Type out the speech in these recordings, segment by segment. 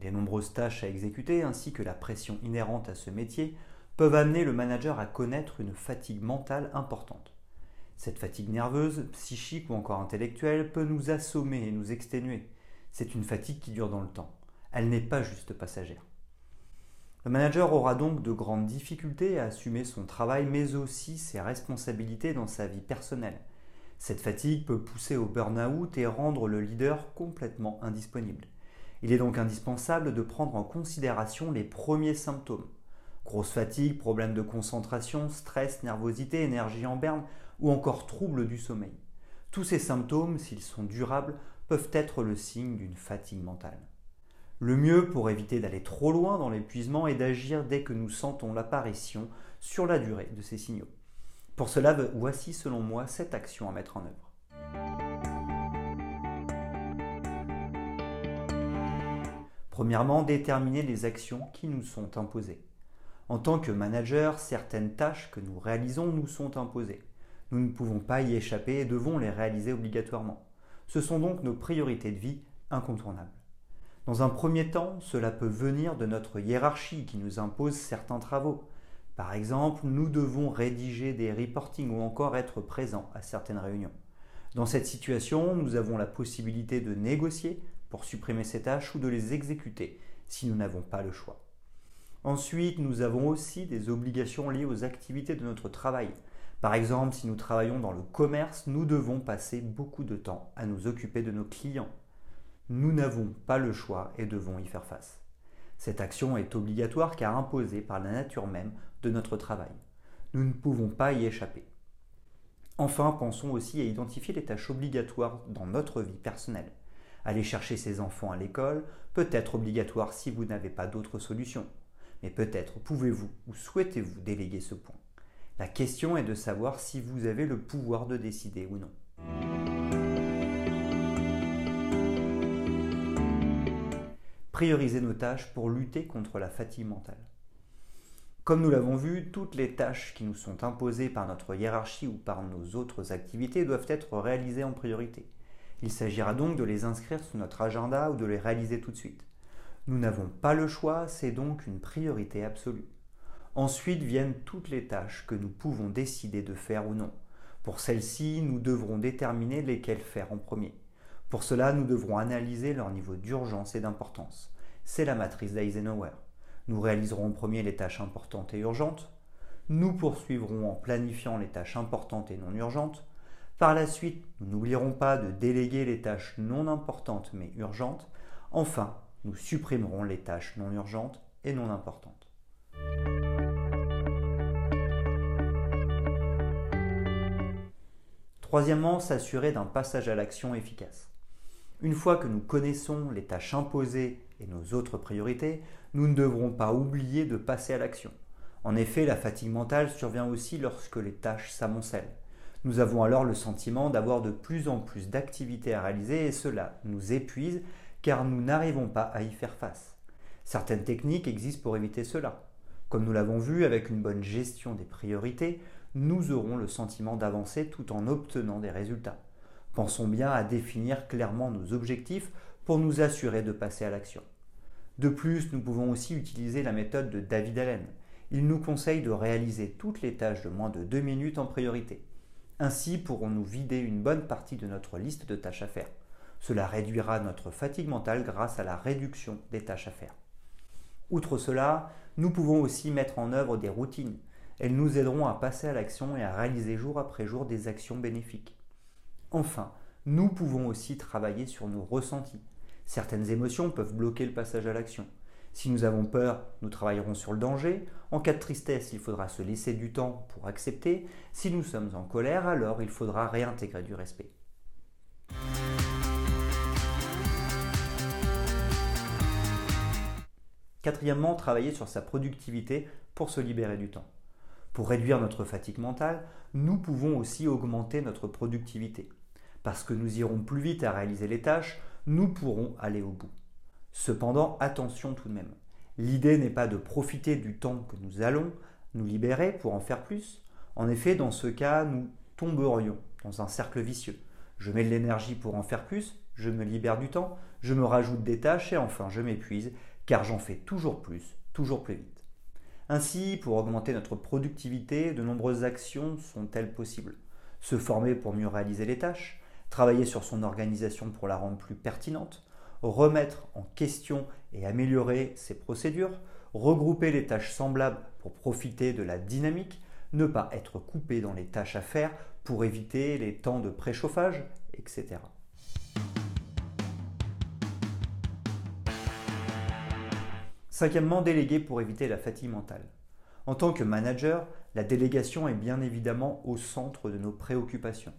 Les nombreuses tâches à exécuter ainsi que la pression inhérente à ce métier peuvent amener le manager à connaître une fatigue mentale importante. Cette fatigue nerveuse, psychique ou encore intellectuelle peut nous assommer et nous exténuer. C'est une fatigue qui dure dans le temps. Elle n'est pas juste passagère. Le manager aura donc de grandes difficultés à assumer son travail mais aussi ses responsabilités dans sa vie personnelle. Cette fatigue peut pousser au burn-out et rendre le leader complètement indisponible. Il est donc indispensable de prendre en considération les premiers symptômes. Grosse fatigue, problème de concentration, stress, nervosité, énergie en berne ou encore troubles du sommeil. Tous ces symptômes, s'ils sont durables, peuvent être le signe d'une fatigue mentale. Le mieux pour éviter d'aller trop loin dans l'épuisement est d'agir dès que nous sentons l'apparition sur la durée de ces signaux. Pour cela, voici selon moi cette action à mettre en œuvre. Premièrement, déterminer les actions qui nous sont imposées. En tant que manager, certaines tâches que nous réalisons nous sont imposées. Nous ne pouvons pas y échapper et devons les réaliser obligatoirement. Ce sont donc nos priorités de vie incontournables. Dans un premier temps, cela peut venir de notre hiérarchie qui nous impose certains travaux. Par exemple, nous devons rédiger des reportings ou encore être présents à certaines réunions. Dans cette situation, nous avons la possibilité de négocier pour supprimer ces tâches ou de les exécuter si nous n'avons pas le choix. Ensuite, nous avons aussi des obligations liées aux activités de notre travail. Par exemple, si nous travaillons dans le commerce, nous devons passer beaucoup de temps à nous occuper de nos clients. Nous n'avons pas le choix et devons y faire face. Cette action est obligatoire car imposée par la nature même de notre travail. Nous ne pouvons pas y échapper. Enfin, pensons aussi à identifier les tâches obligatoires dans notre vie personnelle. Aller chercher ses enfants à l'école peut être obligatoire si vous n'avez pas d'autre solution. Mais peut-être pouvez-vous ou souhaitez-vous déléguer ce point. La question est de savoir si vous avez le pouvoir de décider ou non. prioriser nos tâches pour lutter contre la fatigue mentale. Comme nous l'avons vu, toutes les tâches qui nous sont imposées par notre hiérarchie ou par nos autres activités doivent être réalisées en priorité. Il s'agira donc de les inscrire sur notre agenda ou de les réaliser tout de suite. Nous n'avons pas le choix, c'est donc une priorité absolue. Ensuite viennent toutes les tâches que nous pouvons décider de faire ou non. Pour celles-ci, nous devrons déterminer lesquelles faire en premier. Pour cela, nous devrons analyser leur niveau d'urgence et d'importance. C'est la matrice d'Eisenhower. Nous réaliserons en premier les tâches importantes et urgentes. Nous poursuivrons en planifiant les tâches importantes et non urgentes. Par la suite, nous n'oublierons pas de déléguer les tâches non importantes mais urgentes. Enfin, nous supprimerons les tâches non urgentes et non importantes. Troisièmement, s'assurer d'un passage à l'action efficace. Une fois que nous connaissons les tâches imposées et nos autres priorités, nous ne devrons pas oublier de passer à l'action. En effet, la fatigue mentale survient aussi lorsque les tâches s'amoncellent. Nous avons alors le sentiment d'avoir de plus en plus d'activités à réaliser et cela nous épuise car nous n'arrivons pas à y faire face. Certaines techniques existent pour éviter cela. Comme nous l'avons vu, avec une bonne gestion des priorités, nous aurons le sentiment d'avancer tout en obtenant des résultats. Pensons bien à définir clairement nos objectifs pour nous assurer de passer à l'action. De plus, nous pouvons aussi utiliser la méthode de David Allen. Il nous conseille de réaliser toutes les tâches de moins de 2 minutes en priorité. Ainsi pourrons-nous vider une bonne partie de notre liste de tâches à faire. Cela réduira notre fatigue mentale grâce à la réduction des tâches à faire. Outre cela, nous pouvons aussi mettre en œuvre des routines. Elles nous aideront à passer à l'action et à réaliser jour après jour des actions bénéfiques. Enfin, nous pouvons aussi travailler sur nos ressentis. Certaines émotions peuvent bloquer le passage à l'action. Si nous avons peur, nous travaillerons sur le danger. En cas de tristesse, il faudra se laisser du temps pour accepter. Si nous sommes en colère, alors il faudra réintégrer du respect. Quatrièmement, travailler sur sa productivité pour se libérer du temps. Pour réduire notre fatigue mentale, nous pouvons aussi augmenter notre productivité. Parce que nous irons plus vite à réaliser les tâches, nous pourrons aller au bout. Cependant, attention tout de même. L'idée n'est pas de profiter du temps que nous allons nous libérer pour en faire plus. En effet, dans ce cas, nous tomberions dans un cercle vicieux. Je mets de l'énergie pour en faire plus, je me libère du temps, je me rajoute des tâches et enfin je m'épuise car j'en fais toujours plus, toujours plus vite. Ainsi, pour augmenter notre productivité, de nombreuses actions sont-elles possibles? Se former pour mieux réaliser les tâches, travailler sur son organisation pour la rendre plus pertinente, remettre en question et améliorer ses procédures, regrouper les tâches semblables pour profiter de la dynamique, ne pas être coupé dans les tâches à faire pour éviter les temps de préchauffage, etc. Cinquièmement, déléguer pour éviter la fatigue mentale. En tant que manager, la délégation est bien évidemment au centre de nos préoccupations.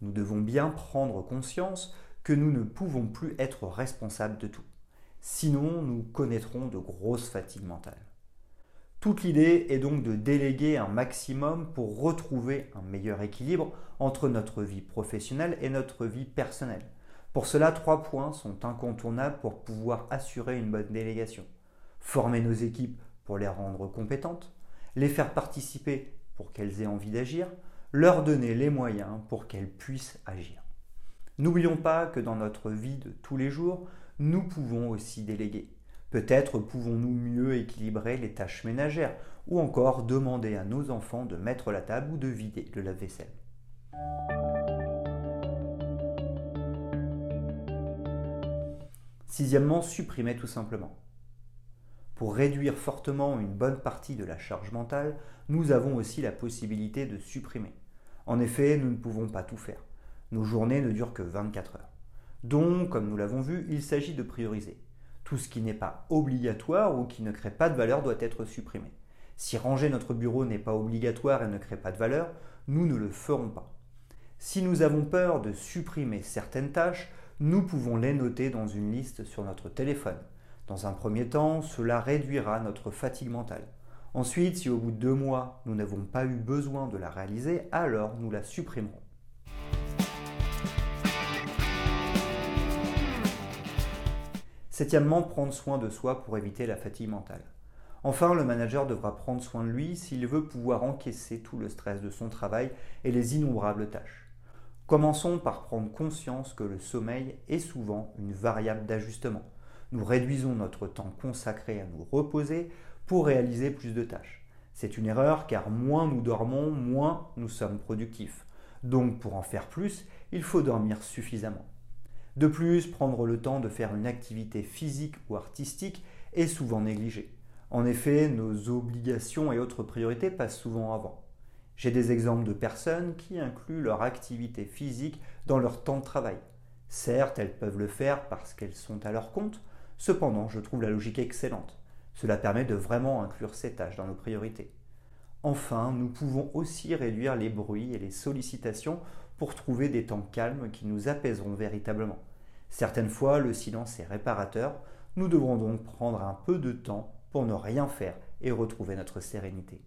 Nous devons bien prendre conscience que nous ne pouvons plus être responsables de tout. Sinon, nous connaîtrons de grosses fatigues mentales. Toute l'idée est donc de déléguer un maximum pour retrouver un meilleur équilibre entre notre vie professionnelle et notre vie personnelle. Pour cela, trois points sont incontournables pour pouvoir assurer une bonne délégation former nos équipes pour les rendre compétentes, les faire participer pour qu'elles aient envie d'agir, leur donner les moyens pour qu'elles puissent agir. N'oublions pas que dans notre vie de tous les jours, nous pouvons aussi déléguer. Peut-être pouvons-nous mieux équilibrer les tâches ménagères ou encore demander à nos enfants de mettre la table ou de vider le lave-vaisselle. Sixièmement, supprimer tout simplement. Pour réduire fortement une bonne partie de la charge mentale, nous avons aussi la possibilité de supprimer. En effet, nous ne pouvons pas tout faire. Nos journées ne durent que 24 heures. Donc, comme nous l'avons vu, il s'agit de prioriser. Tout ce qui n'est pas obligatoire ou qui ne crée pas de valeur doit être supprimé. Si ranger notre bureau n'est pas obligatoire et ne crée pas de valeur, nous ne le ferons pas. Si nous avons peur de supprimer certaines tâches, nous pouvons les noter dans une liste sur notre téléphone. Dans un premier temps, cela réduira notre fatigue mentale. Ensuite, si au bout de deux mois, nous n'avons pas eu besoin de la réaliser, alors nous la supprimerons. Septièmement, prendre soin de soi pour éviter la fatigue mentale. Enfin, le manager devra prendre soin de lui s'il veut pouvoir encaisser tout le stress de son travail et les innombrables tâches. Commençons par prendre conscience que le sommeil est souvent une variable d'ajustement nous réduisons notre temps consacré à nous reposer pour réaliser plus de tâches. C'est une erreur car moins nous dormons, moins nous sommes productifs. Donc pour en faire plus, il faut dormir suffisamment. De plus, prendre le temps de faire une activité physique ou artistique est souvent négligé. En effet, nos obligations et autres priorités passent souvent avant. J'ai des exemples de personnes qui incluent leur activité physique dans leur temps de travail. Certes, elles peuvent le faire parce qu'elles sont à leur compte, Cependant, je trouve la logique excellente. Cela permet de vraiment inclure ces tâches dans nos priorités. Enfin, nous pouvons aussi réduire les bruits et les sollicitations pour trouver des temps calmes qui nous apaiseront véritablement. Certaines fois, le silence est réparateur. Nous devrons donc prendre un peu de temps pour ne rien faire et retrouver notre sérénité.